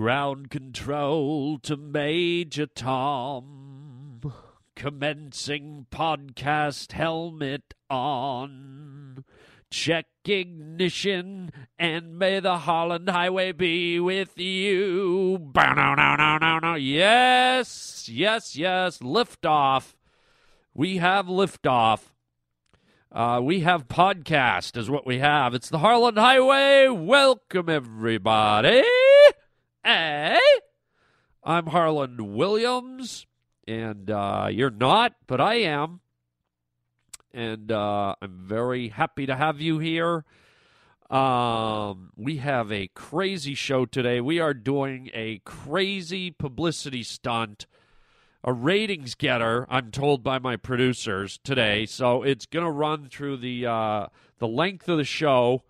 Ground control to Major Tom. Commencing podcast helmet on. Check ignition and may the Holland Highway be with you. Bow, no, no, no, no, no. Yes, yes, yes. Liftoff. We have liftoff. Uh, we have podcast, is what we have. It's the Harland Highway. Welcome, everybody. Hey, I'm Harlan Williams, and uh, you're not, but I am. And uh, I'm very happy to have you here. Um, we have a crazy show today. We are doing a crazy publicity stunt a ratings getter, I'm told by my producers today. So it's going to run through the uh, the length of the show.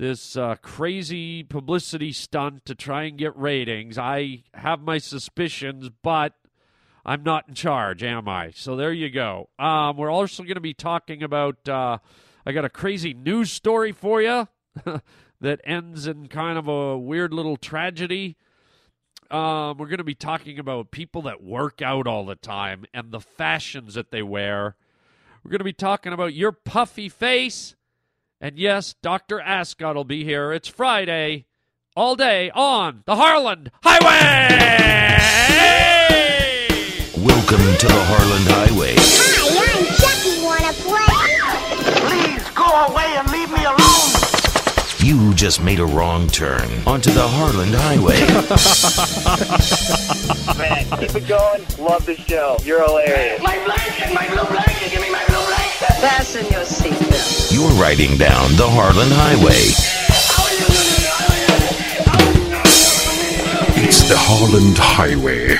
This uh, crazy publicity stunt to try and get ratings. I have my suspicions, but I'm not in charge, am I? So there you go. Um, we're also going to be talking about. Uh, I got a crazy news story for you that ends in kind of a weird little tragedy. Um, we're going to be talking about people that work out all the time and the fashions that they wear. We're going to be talking about your puffy face. And yes, Dr. Ascot will be here. It's Friday, all day on the Harland Highway! Welcome to the Harland Highway. Hi, I'm Chucky. Wanna play? Please go away and leave me alone. You just made a wrong turn onto the Harland Highway. Man, keep it going. Love the show. You're hilarious. My blanket, my blue blanket. Give me my blue blanket. Fasten your seatbelt. You're riding down the Harland Highway. It's the Holland Highway.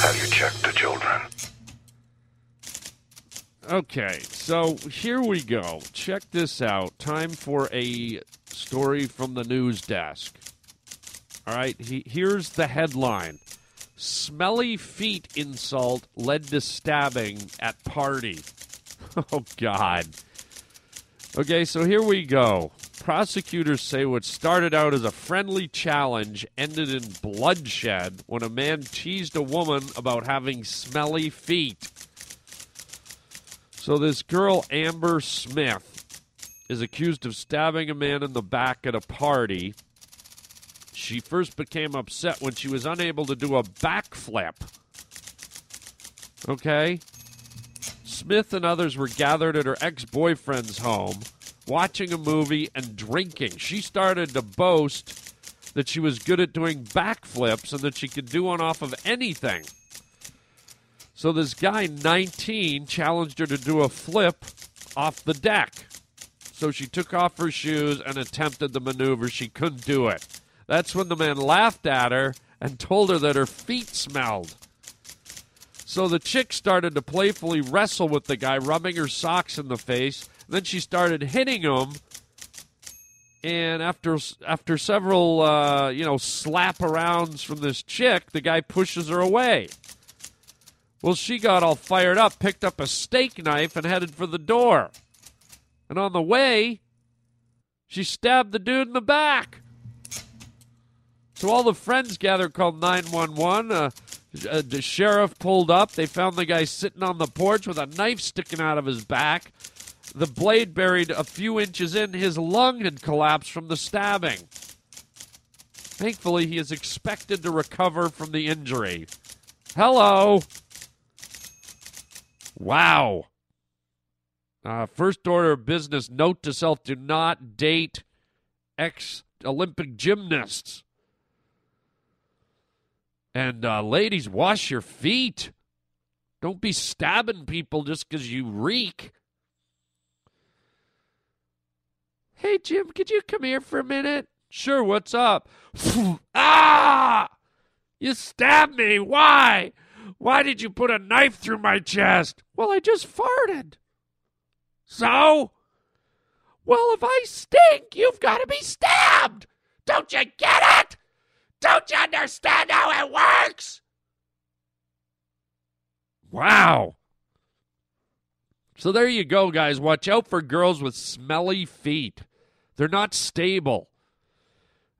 Have you checked the children? Okay, so here we go. Check this out. Time for a story from the news desk. All right, he, here's the headline Smelly feet insult led to stabbing at party. Oh, God. Okay, so here we go. Prosecutors say what started out as a friendly challenge ended in bloodshed when a man teased a woman about having smelly feet. So this girl, Amber Smith, is accused of stabbing a man in the back at a party. She first became upset when she was unable to do a backflip. Okay? Smith and others were gathered at her ex boyfriend's home, watching a movie and drinking. She started to boast that she was good at doing backflips and that she could do one off of anything. So this guy, 19, challenged her to do a flip off the deck. So she took off her shoes and attempted the maneuver. She couldn't do it. That's when the man laughed at her and told her that her feet smelled. So the chick started to playfully wrestle with the guy, rubbing her socks in the face. Then she started hitting him. And after after several uh, you know slap arounds from this chick, the guy pushes her away. Well, she got all fired up, picked up a steak knife, and headed for the door. And on the way, she stabbed the dude in the back. So all the friends gathered, called 911. Uh, uh, the sheriff pulled up. They found the guy sitting on the porch with a knife sticking out of his back. The blade buried a few inches in. His lung had collapsed from the stabbing. Thankfully, he is expected to recover from the injury. Hello. Wow. Uh, first order of business note to self do not date ex Olympic gymnasts. And uh, ladies, wash your feet. Don't be stabbing people just because you reek. Hey, Jim, could you come here for a minute? Sure, what's up? ah! You stabbed me. Why? Why did you put a knife through my chest? Well, I just farted. So? Well, if I stink, you've got to be stabbed. Don't you get it? Don't you understand how it works? Wow. So there you go, guys. Watch out for girls with smelly feet. They're not stable.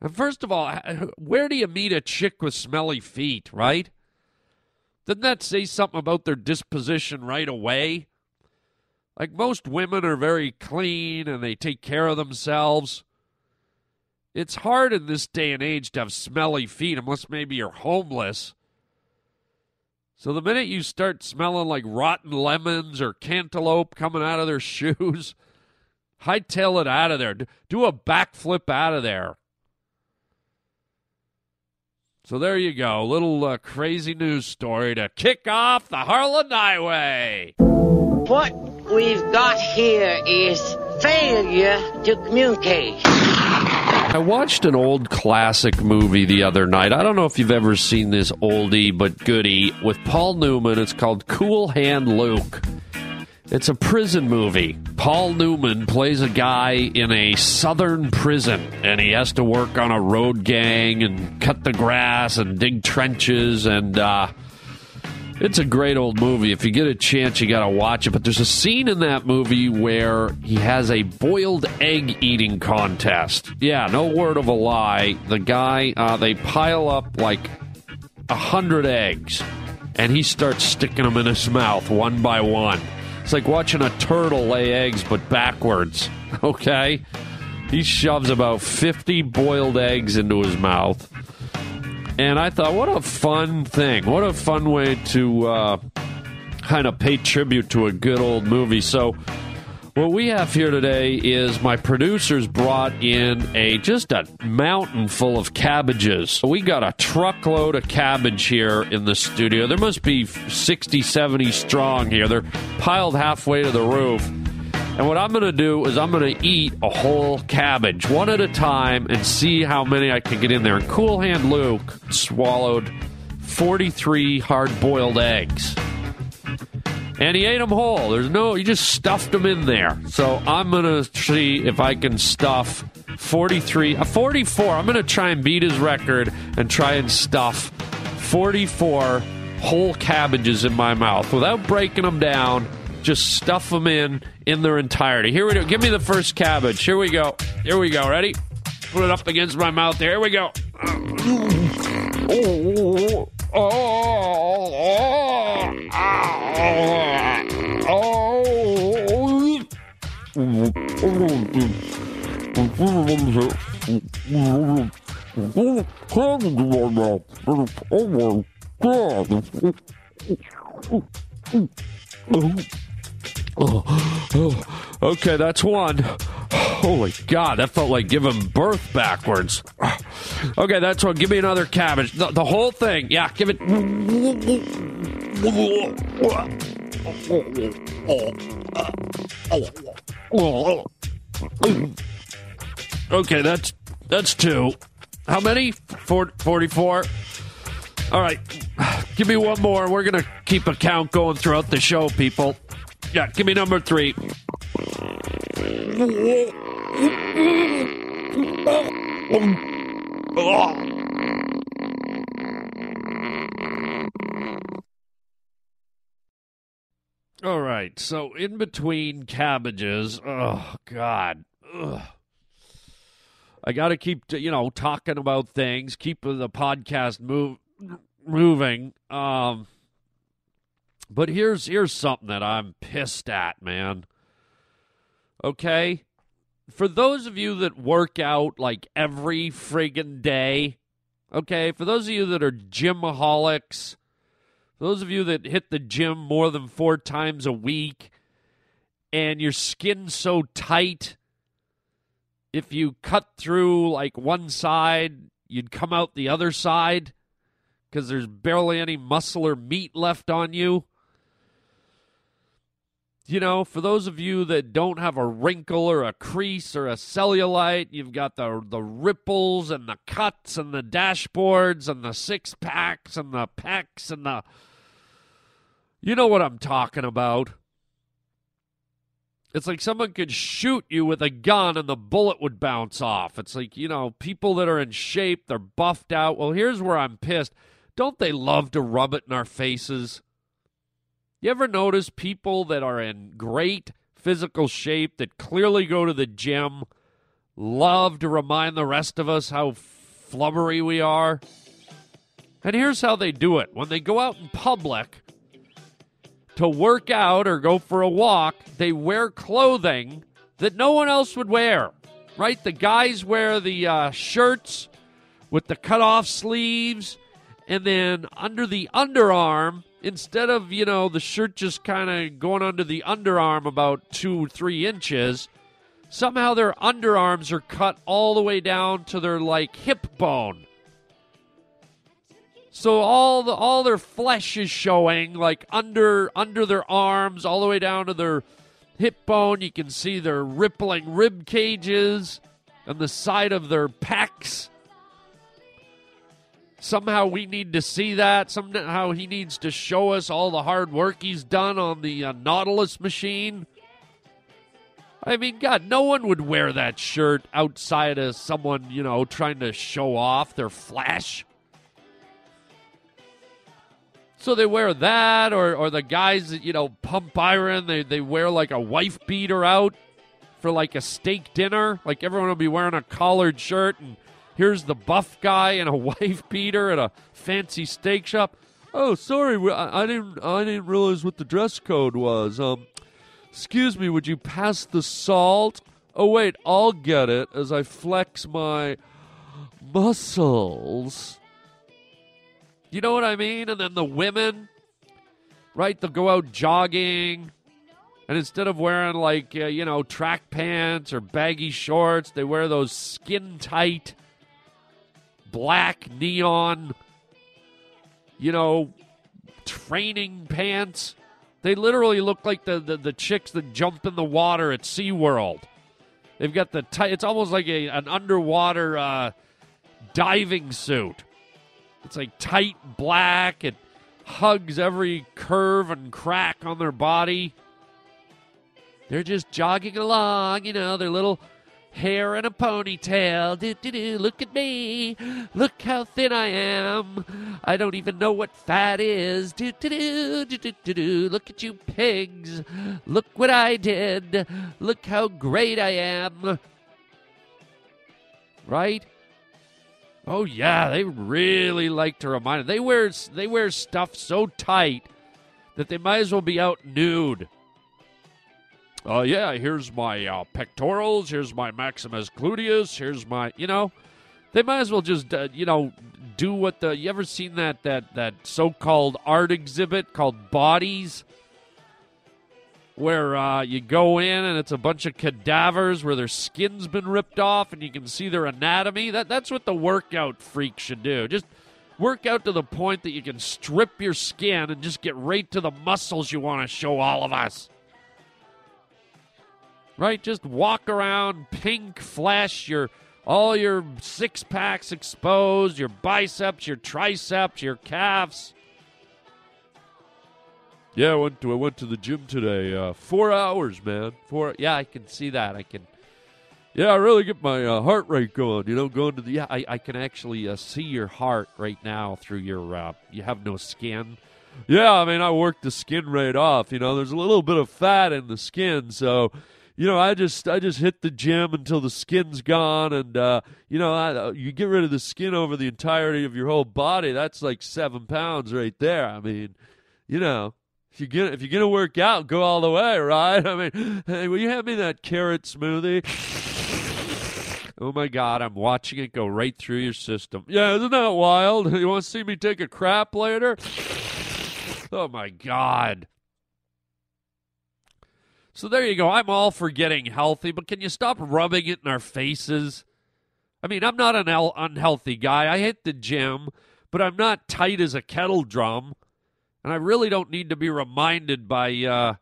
And first of all, where do you meet a chick with smelly feet, right? Doesn't that say something about their disposition right away? Like most women are very clean and they take care of themselves. It's hard in this day and age to have smelly feet unless maybe you're homeless. So the minute you start smelling like rotten lemons or cantaloupe coming out of their shoes, hightail it out of there. Do a backflip out of there. So there you go, little uh, crazy news story to kick off the Harland Highway. What we've got here is failure to communicate. I watched an old classic movie the other night. I don't know if you've ever seen this oldie but goodie with Paul Newman. It's called Cool Hand Luke. It's a prison movie. Paul Newman plays a guy in a southern prison, and he has to work on a road gang and cut the grass and dig trenches. And uh, it's a great old movie. If you get a chance, you got to watch it. But there's a scene in that movie where he has a boiled egg eating contest. Yeah, no word of a lie. The guy, uh, they pile up like a hundred eggs, and he starts sticking them in his mouth one by one. It's like watching a turtle lay eggs, but backwards. Okay? He shoves about 50 boiled eggs into his mouth. And I thought, what a fun thing. What a fun way to uh, kind of pay tribute to a good old movie. So, what we have here today is my producers brought in a just a mountain full of cabbages. We got a truckload of cabbage here in the studio. There must be 60, 70 strong here. They're piled halfway to the roof. And what I'm going to do is I'm going to eat a whole cabbage one at a time and see how many I can get in there. And Cool Hand Luke swallowed 43 hard boiled eggs and he ate them whole. There's no, he just stuffed them in there. So I'm gonna see if I can stuff 43, uh, 44. I'm gonna try and beat his record and try and stuff 44 whole cabbages in my mouth without breaking them down. Just stuff them in in their entirety. Here we go. Give me the first cabbage. Here we go. Here we go. Ready? Put it up against my mouth. There we go. Oh, oh, Oh, oh, okay, that's one. Holy God, that felt like giving birth backwards. Okay, that's one. Give me another cabbage. The, the whole thing. Yeah, give it. Okay, that's that's two. How many? Four, 44? All right, give me one more. We're going to keep a count going throughout the show, people. Yeah, give me number three. All right, so in between cabbages, oh God, Ugh. I got to keep you know talking about things, keep the podcast move moving. Um, but here's here's something that I'm pissed at, man. Okay, for those of you that work out like every friggin' day, okay, for those of you that are gymaholics, those of you that hit the gym more than four times a week, and your skin's so tight, if you cut through like one side, you'd come out the other side because there's barely any muscle or meat left on you you know, for those of you that don't have a wrinkle or a crease or a cellulite, you've got the the ripples and the cuts and the dashboards and the six packs and the pecs and the You know what I'm talking about. It's like someone could shoot you with a gun and the bullet would bounce off. It's like, you know, people that are in shape, they're buffed out. Well, here's where I'm pissed. Don't they love to rub it in our faces? You ever notice people that are in great physical shape that clearly go to the gym love to remind the rest of us how flubbery we are. And here's how they do it when they go out in public to work out or go for a walk, they wear clothing that no one else would wear, right? The guys wear the uh, shirts with the cut off sleeves, and then under the underarm, instead of, you know, the shirt just kind of going under the underarm about two, three inches, somehow their underarms are cut all the way down to their, like, hip bone. So all the all their flesh is showing, like under under their arms, all the way down to their hip bone. You can see their rippling rib cages and the side of their pecs. Somehow we need to see that. Somehow he needs to show us all the hard work he's done on the uh, Nautilus machine. I mean, God, no one would wear that shirt outside of someone, you know, trying to show off their flash. So they wear that, or, or the guys that, you know, pump iron, they, they wear like a wife beater out for like a steak dinner. Like everyone will be wearing a collared shirt, and here's the buff guy in a wife beater at a fancy steak shop. Oh, sorry, I, I didn't I didn't realize what the dress code was. Um, excuse me, would you pass the salt? Oh wait, I'll get it as I flex my muscles. You know what I mean? And then the women, right? They'll go out jogging, and instead of wearing like uh, you know track pants or baggy shorts, they wear those skin tight black neon, you know, training pants. They literally look like the, the, the chicks that jump in the water at SeaWorld. They've got the tight, it's almost like a, an underwater uh, diving suit. It's like tight black. It hugs every curve and crack on their body. They're just jogging along, you know, their little hair in a ponytail. Do, do, do. Look at me. Look how thin I am. I don't even know what fat is. Do, do, do, do, do, do, do. Look at you pigs. Look what I did. Look how great I am. Right? Oh yeah, they really like to remind. They wear they wear stuff so tight that they might as well be out nude. Uh, yeah, here's my uh, pectorals. Here's my maximus gluteus. Here's my, you know, they might as well just, uh, you know, do what the. You ever seen that that that so-called art exhibit called Bodies? where uh, you go in and it's a bunch of cadavers where their skin's been ripped off and you can see their anatomy. That that's what the workout freak should do. Just work out to the point that you can strip your skin and just get right to the muscles you want to show all of us. Right? Just walk around pink flesh, your all your six packs exposed, your biceps, your triceps, your calves. Yeah, I went to I went to the gym today. Uh, four hours, man. Four. Yeah, I can see that. I can. Yeah, I really get my uh, heart rate going. You know, going to the. Yeah, I, I can actually uh, see your heart right now through your. Uh, you have no skin. Yeah, I mean, I worked the skin right off. You know, there's a little bit of fat in the skin, so you know, I just I just hit the gym until the skin's gone, and uh, you know, I, uh, you get rid of the skin over the entirety of your whole body. That's like seven pounds right there. I mean, you know, if you're gonna if you're gonna work out, go all the way, right? I mean, hey, will you have me that carrot smoothie? Oh my God, I'm watching it go right through your system. Yeah, isn't that wild? You want to see me take a crap later? Oh my God. So there you go. I'm all for getting healthy, but can you stop rubbing it in our faces? I mean, I'm not an unhealthy guy. I hit the gym, but I'm not tight as a kettle drum. And I really don't need to be reminded by uh,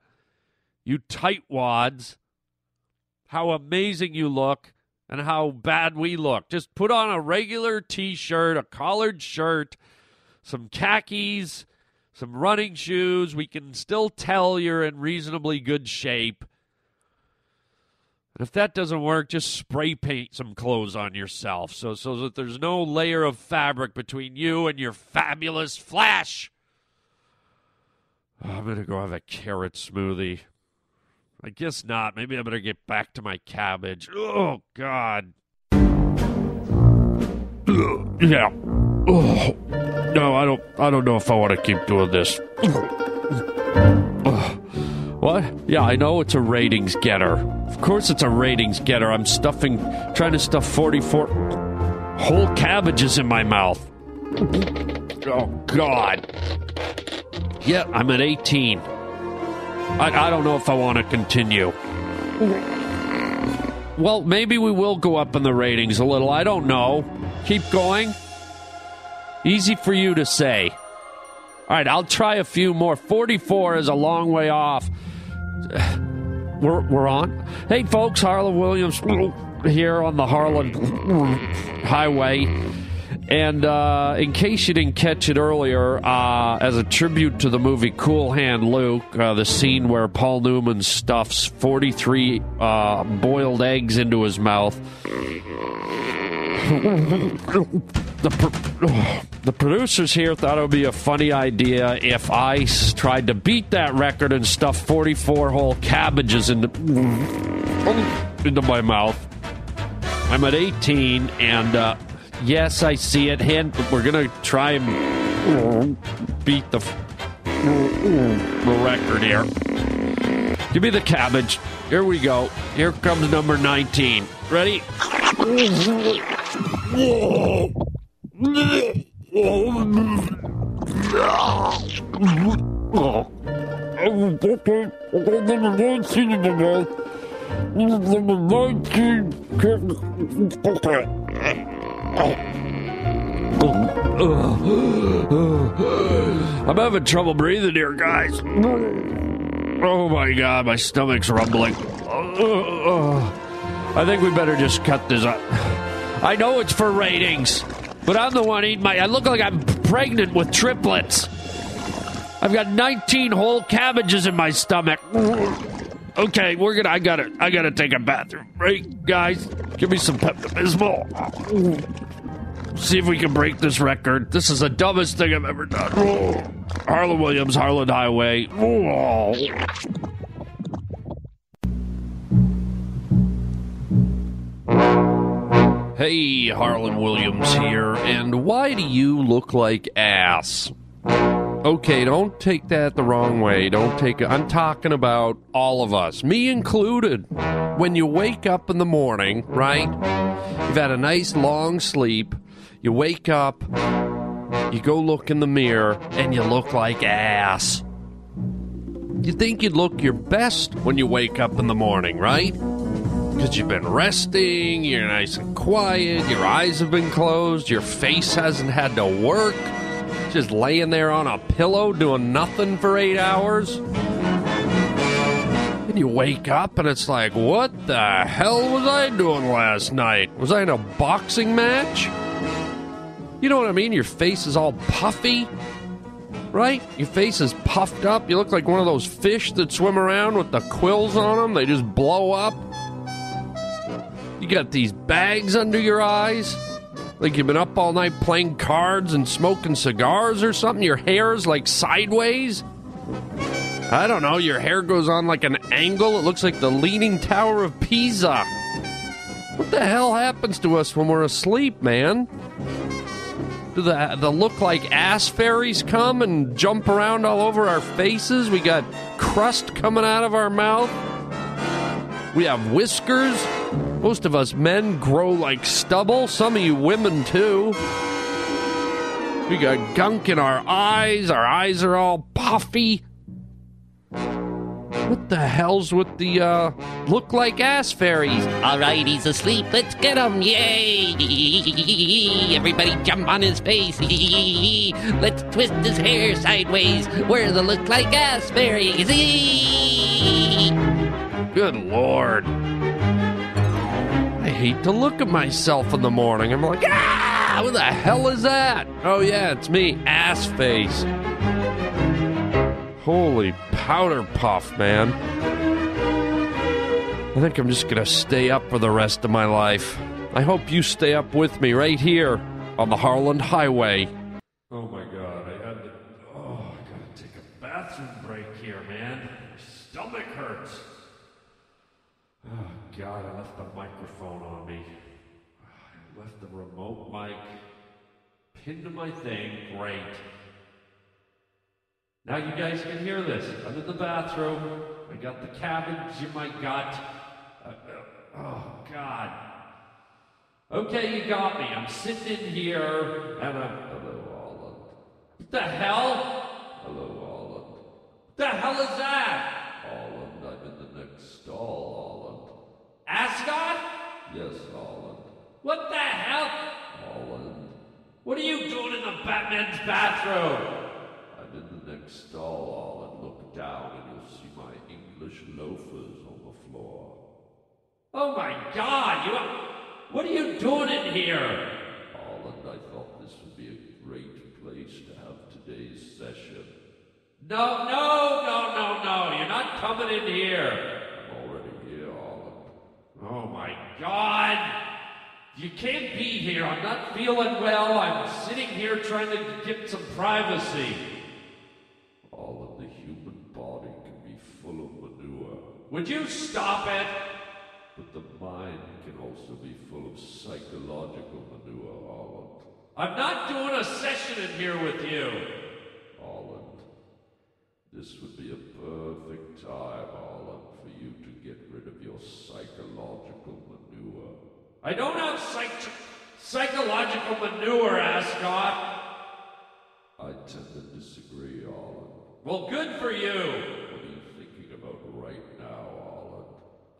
you tightwads how amazing you look and how bad we look. Just put on a regular t shirt, a collared shirt, some khakis, some running shoes. We can still tell you're in reasonably good shape. And if that doesn't work, just spray paint some clothes on yourself so, so that there's no layer of fabric between you and your fabulous flash. Oh, I'm going to go have a carrot smoothie. I guess not. Maybe I better get back to my cabbage. Oh, God. Yeah. Oh. No, I don't. I don't know if I want to keep doing this. What? Yeah, I know it's a ratings getter. Of course, it's a ratings getter. I'm stuffing, trying to stuff 44 whole cabbages in my mouth. Oh God. Yeah, I'm at 18. I, I don't know if I want to continue. Well, maybe we will go up in the ratings a little. I don't know. Keep going. Easy for you to say. All right, I'll try a few more. 44 is a long way off. We're, we're on. Hey, folks, Harlan Williams here on the Harlan Highway. And uh, in case you didn't catch it earlier, uh, as a tribute to the movie Cool Hand Luke, uh, the scene where Paul Newman stuffs 43 uh, boiled eggs into his mouth. The, pro- the producers here thought it would be a funny idea if I tried to beat that record and stuff 44 whole cabbages into, into my mouth. I'm at 18, and uh, yes, I see it. We're gonna try and beat the, the record here. Give me the cabbage. Here we go. Here comes number 19. Ready? I'm having trouble breathing here, guys. Oh my god, my stomach's rumbling. I think we better just cut this up. I know it's for ratings, but I'm the one eating my. I look like I'm pregnant with triplets. I've got 19 whole cabbages in my stomach. Okay, we're gonna. I gotta. I gotta take a bathroom break, guys. Give me some Pepto Bismol. See if we can break this record. This is the dumbest thing I've ever done. Harlan Williams, Harlan Highway. Hey, Harlan Williams here, and why do you look like ass? Okay, don't take that the wrong way. Don't take it. I'm talking about all of us, me included. When you wake up in the morning, right? You've had a nice long sleep. You wake up, you go look in the mirror, and you look like ass. You think you'd look your best when you wake up in the morning, right? Because you've been resting, you're nice and quiet, your eyes have been closed, your face hasn't had to work, just laying there on a pillow doing nothing for eight hours. And you wake up and it's like, what the hell was I doing last night? Was I in a boxing match? You know what I mean? Your face is all puffy, right? Your face is puffed up. You look like one of those fish that swim around with the quills on them. They just blow up. You got these bags under your eyes. Like you've been up all night playing cards and smoking cigars or something. Your hair's like sideways. I don't know. Your hair goes on like an angle. It looks like the Leaning Tower of Pisa. What the hell happens to us when we're asleep, man? Do the, the look like ass fairies come and jump around all over our faces? We got crust coming out of our mouth. We have whiskers. Most of us men grow like stubble. Some of you women, too. We got gunk in our eyes. Our eyes are all puffy. What the hell's with the, uh, look like ass fairies? All right, he's asleep. Let's get him. Yay! Everybody jump on his face. Let's twist his hair sideways. We're the look like ass fairies. Good lord. I hate to look at myself in the morning. I'm like, ah, what the hell is that? Oh, yeah, it's me, ass face. Holy powder puff, man. I think I'm just gonna stay up for the rest of my life. I hope you stay up with me right here on the Harland Highway. Oh my god, I had to. Oh, I gotta take a bathroom break here, man. My stomach hurts. Oh God, I left the microphone on me. I left the remote mic pinned to my thing. Great. Now you guys can hear this. I'm in the bathroom. I got the cabbage in my gut. Uh, uh, oh, God. Okay, you got me. I'm sitting in here and I'm. Hello, Holland. What the hell? Hello, Holland. What the hell is that? Holland, I'm in the next stall, Yes, Holland. What the hell? Holland. What are you doing in the Batman's bathroom? I'm in the next stall, Holland. Look down and you'll see my English loafers on the floor. Oh my god, you are... what are you doing in here? Holland, I thought this would be a great place to have today's session. No, no, no, no, no. You're not coming in here. I'm already here, Holland. Oh my god. You can't be here. I'm not feeling well. I'm sitting here trying to get some privacy. All of the human body can be full of manure. Would you stop it? But the mind can also be full of psychological manure, Holland. I'm not doing a session in here with you. Holland, this would be a perfect time, Holland, for you to get rid of your psychological manure. I don't have psych- psychological manure, Ascot. I tend to disagree, Holland. Well, good for you. What are you thinking about right now, Holland?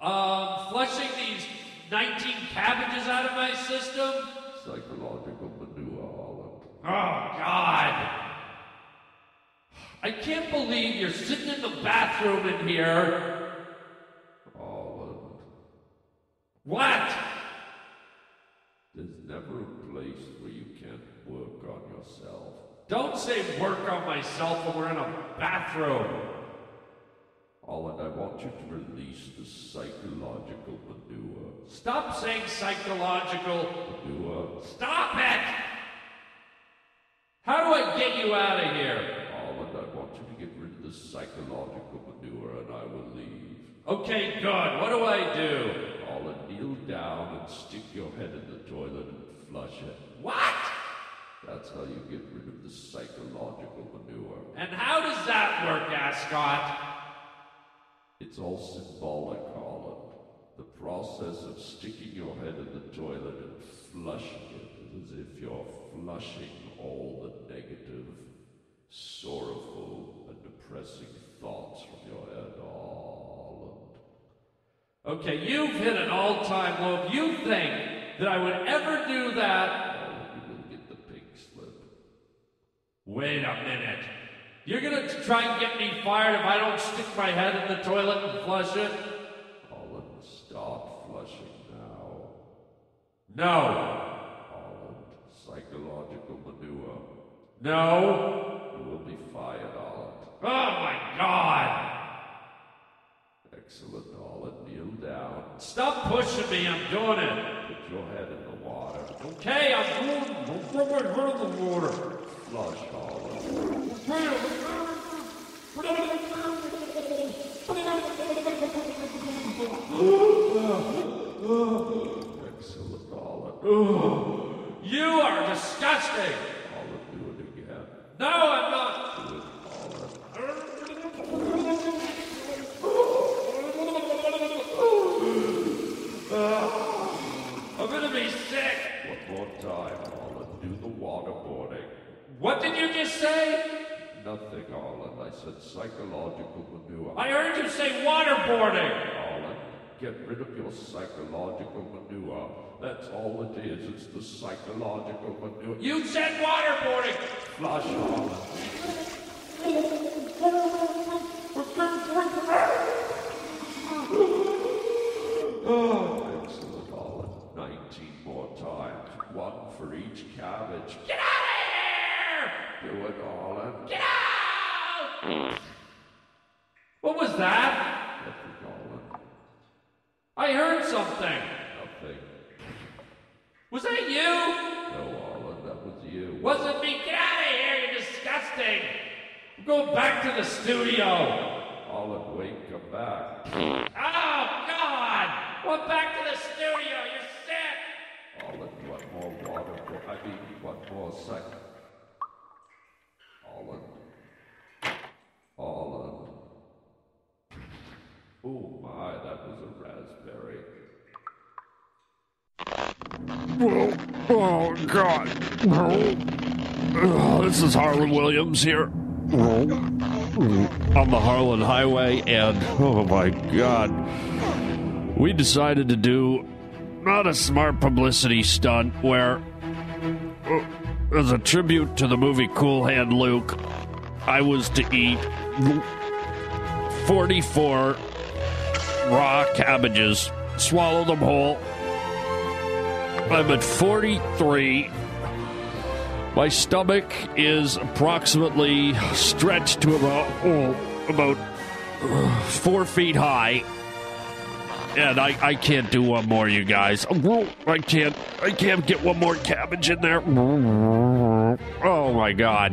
Um, flushing these 19 cabbages out of my system? Psychological manure, Holland. Oh, God. I can't believe you're sitting in the bathroom in here. Holland. What? Never a place where you can't work on yourself. Don't say work on myself when we're in a bathroom. Holland, I want you to release the psychological manure. Stop saying psychological manure. Stop it! How do I get you out of here? Holland, I want you to get rid of the psychological manure and I will leave. Okay, good. What do I do? Holland, kneel down and stick your head in the toilet flush it. What? That's how you get rid of the psychological manure. And how does that work, Ascot? It's all symbolic, Holland. The process of sticking your head in the toilet and flushing it is as if you're flushing all the negative, sorrowful, and depressing thoughts from your head, Holland. Okay, you've hit an all-time low. You think that I would ever do that, oh, you will get the pink slip. Wait a minute. You're gonna try and get me fired if I don't stick my head in the toilet and flush it? Holland, stop flushing now. No. Holland, psychological manure. No. You will be fired, Holland. Oh my god! Excellent, Holland. Kneel down. Stop pushing me, I'm doing it. Put your head in the water. Okay, I'm it. Don't put my head in the water. Flush, all Holland. Excellent, Holland. You are disgusting. Holland, do it again. No, I'm not. Do it, Holland. I'm ah gonna be sick. One more time. Do the waterboarding. What did you just say? Nothing, Holland. I said psychological manure. I heard you say waterboarding. Holland, get rid of your psychological manure. That's all it is. It's the psychological manure. You said waterboarding. Flush, Holland. Oh, excellent, Holland. 19 more times. One for each cabbage. Get out of here! Do it, Holland. Get out! What was that? I heard something. Nothing. Was that you? No, Holland, that was you. Wasn't me. Get out of here, you're disgusting. Go back to the studio. Holland, wait, come back. Oh, God! Well, back to the studio. You're sick. Holland, what a second. Holland. Holland. Oh my, that was a raspberry. Oh, God. Oh, this is Harlan Williams here on the Harlan Highway, and oh my God. We decided to do not a smart publicity stunt where, uh, as a tribute to the movie Cool Hand Luke, I was to eat 44 raw cabbages, swallow them whole. I'm at 43. My stomach is approximately stretched to about oh, about uh, four feet high, and I, I can't do one more, you guys. I can't I can't get one more cabbage in there. Oh my god!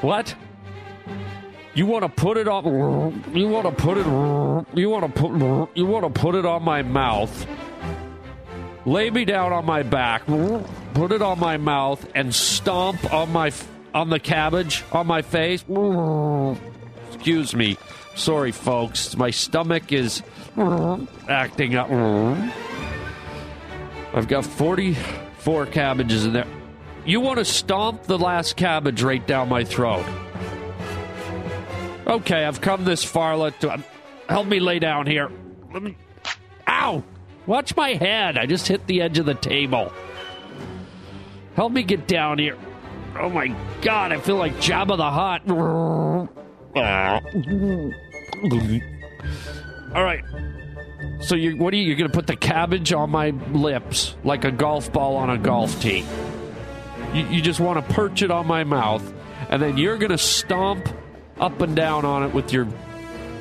What? You want to put it on? You want to put it? You want to put? You want to put it on my mouth? Lay me down on my back, put it on my mouth, and stomp on my on the cabbage on my face. Excuse me. Sorry, folks. My stomach is acting up. I've got 44 cabbages in there. You want to stomp the last cabbage right down my throat? Okay, I've come this far. Let uh, help me lay down here. Let me. Ow! Watch my head. I just hit the edge of the table. Help me get down here. Oh my god, I feel like Jabba the Hutt. All right. So you what are you you're going to put the cabbage on my lips like a golf ball on a golf tee. You, you just want to perch it on my mouth and then you're going to stomp up and down on it with your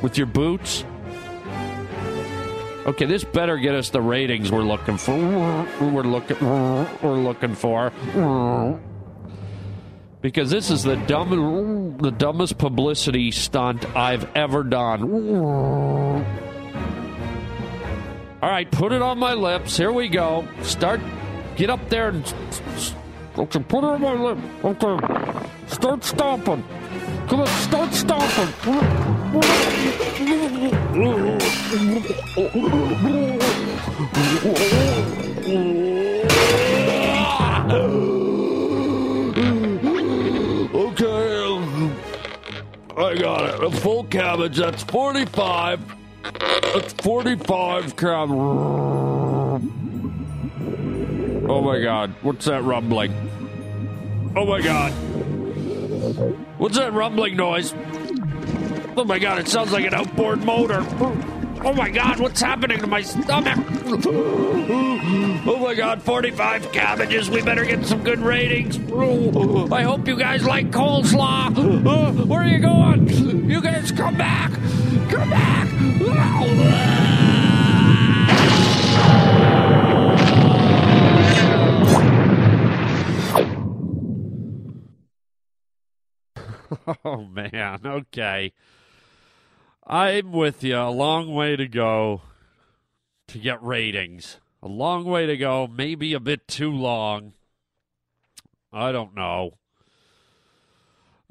with your boots. Okay, this better get us the ratings we're looking for. We're looking we're looking for. Because this is the dumb the dumbest publicity stunt I've ever done. All right, put it on my lips. Here we go. Start get up there and okay, put it on my lip. Okay. Start stomping. Come on, start stomping. I got it. A full cabbage. That's 45. That's 45 cabbage. Oh my god. What's that rumbling? Oh my god. What's that rumbling noise? Oh my god, it sounds like an outboard motor. Oh my god, what's happening to my stomach? Oh my god, 45 cabbages. We better get some good ratings. I hope you guys like coleslaw. Where are you going? You guys come back. Come back. Oh man, okay. I'm with you. A long way to go to get ratings. A long way to go, maybe a bit too long. I don't know.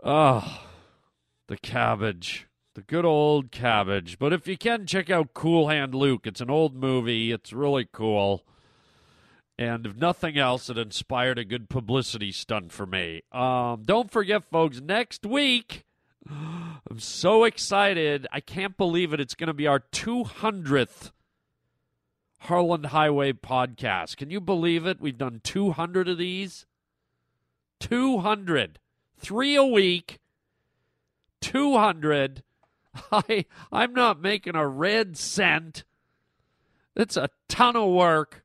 Ah, the cabbage. The good old cabbage. But if you can, check out Cool Hand Luke. It's an old movie. It's really cool. And if nothing else, it inspired a good publicity stunt for me. Um, don't forget, folks, next week, I'm so excited. I can't believe it. It's going to be our 200th Harland Highway podcast. Can you believe it? We've done 200 of these. 200. Three a week. 200. I, I'm not making a red cent. It's a ton of work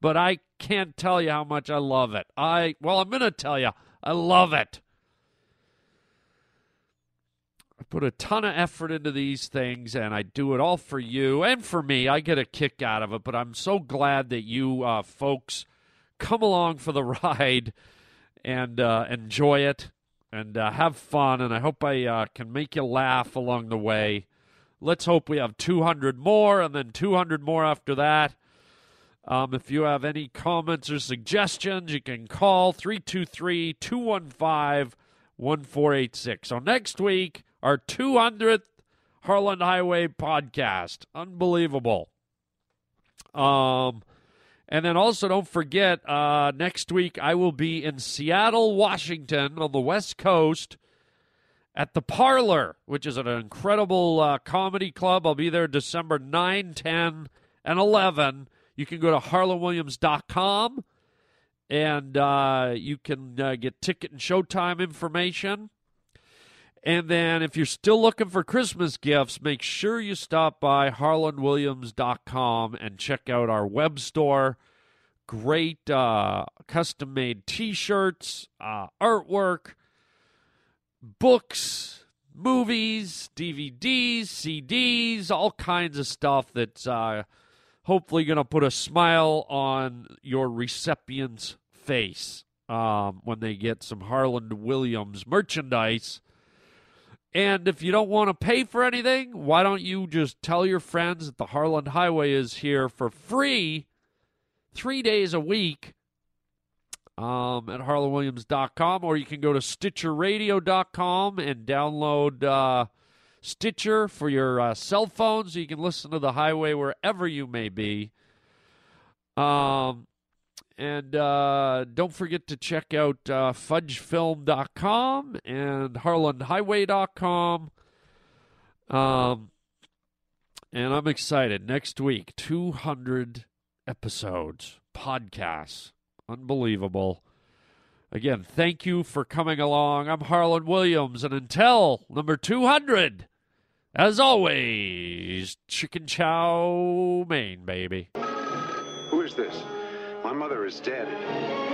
but I can't tell you how much I love it. I well, I'm going to tell you, I love it. I put a ton of effort into these things, and I do it all for you and for me. I get a kick out of it, but I'm so glad that you uh, folks come along for the ride and uh, enjoy it and uh, have fun. And I hope I uh, can make you laugh along the way. Let's hope we have 200 more, and then 200 more after that Um, if you have any comments or suggestions, you can call 323 215 1486. So next week, our 200th Harland Highway podcast. Unbelievable. Um, and then also don't forget, uh, next week I will be in Seattle, Washington on the West Coast at the Parlor, which is an incredible uh, comedy club. I'll be there December 9, 10, and 11. You can go to harlandwilliams.com and uh, you can uh, get ticket and showtime information. And then if you're still looking for Christmas gifts, make sure you stop by harlandwilliams.com and check out our web store. Great uh, custom made t shirts, uh, artwork, books, movies, DVDs, CDs, all kinds of stuff that's uh, hopefully going to put a smile on your recipient's face um, when they get some Harland Williams merchandise. And if you don't want to pay for anything, why don't you just tell your friends that the Harland Highway is here for free three days a week um, at harlandwilliams.com, or you can go to stitcherradio.com and download uh, Stitcher for your uh, cell phone so you can listen to the highway wherever you may be. Um, and uh, don't forget to check out uh, fudgefilm.com and harlandhighway.com. Um, and I'm excited. Next week, 200 episodes, podcasts. Unbelievable. Again, thank you for coming along. I'm Harland Williams, and until number 200, as always, chicken chow mein, baby. Who is this? My mother is dead.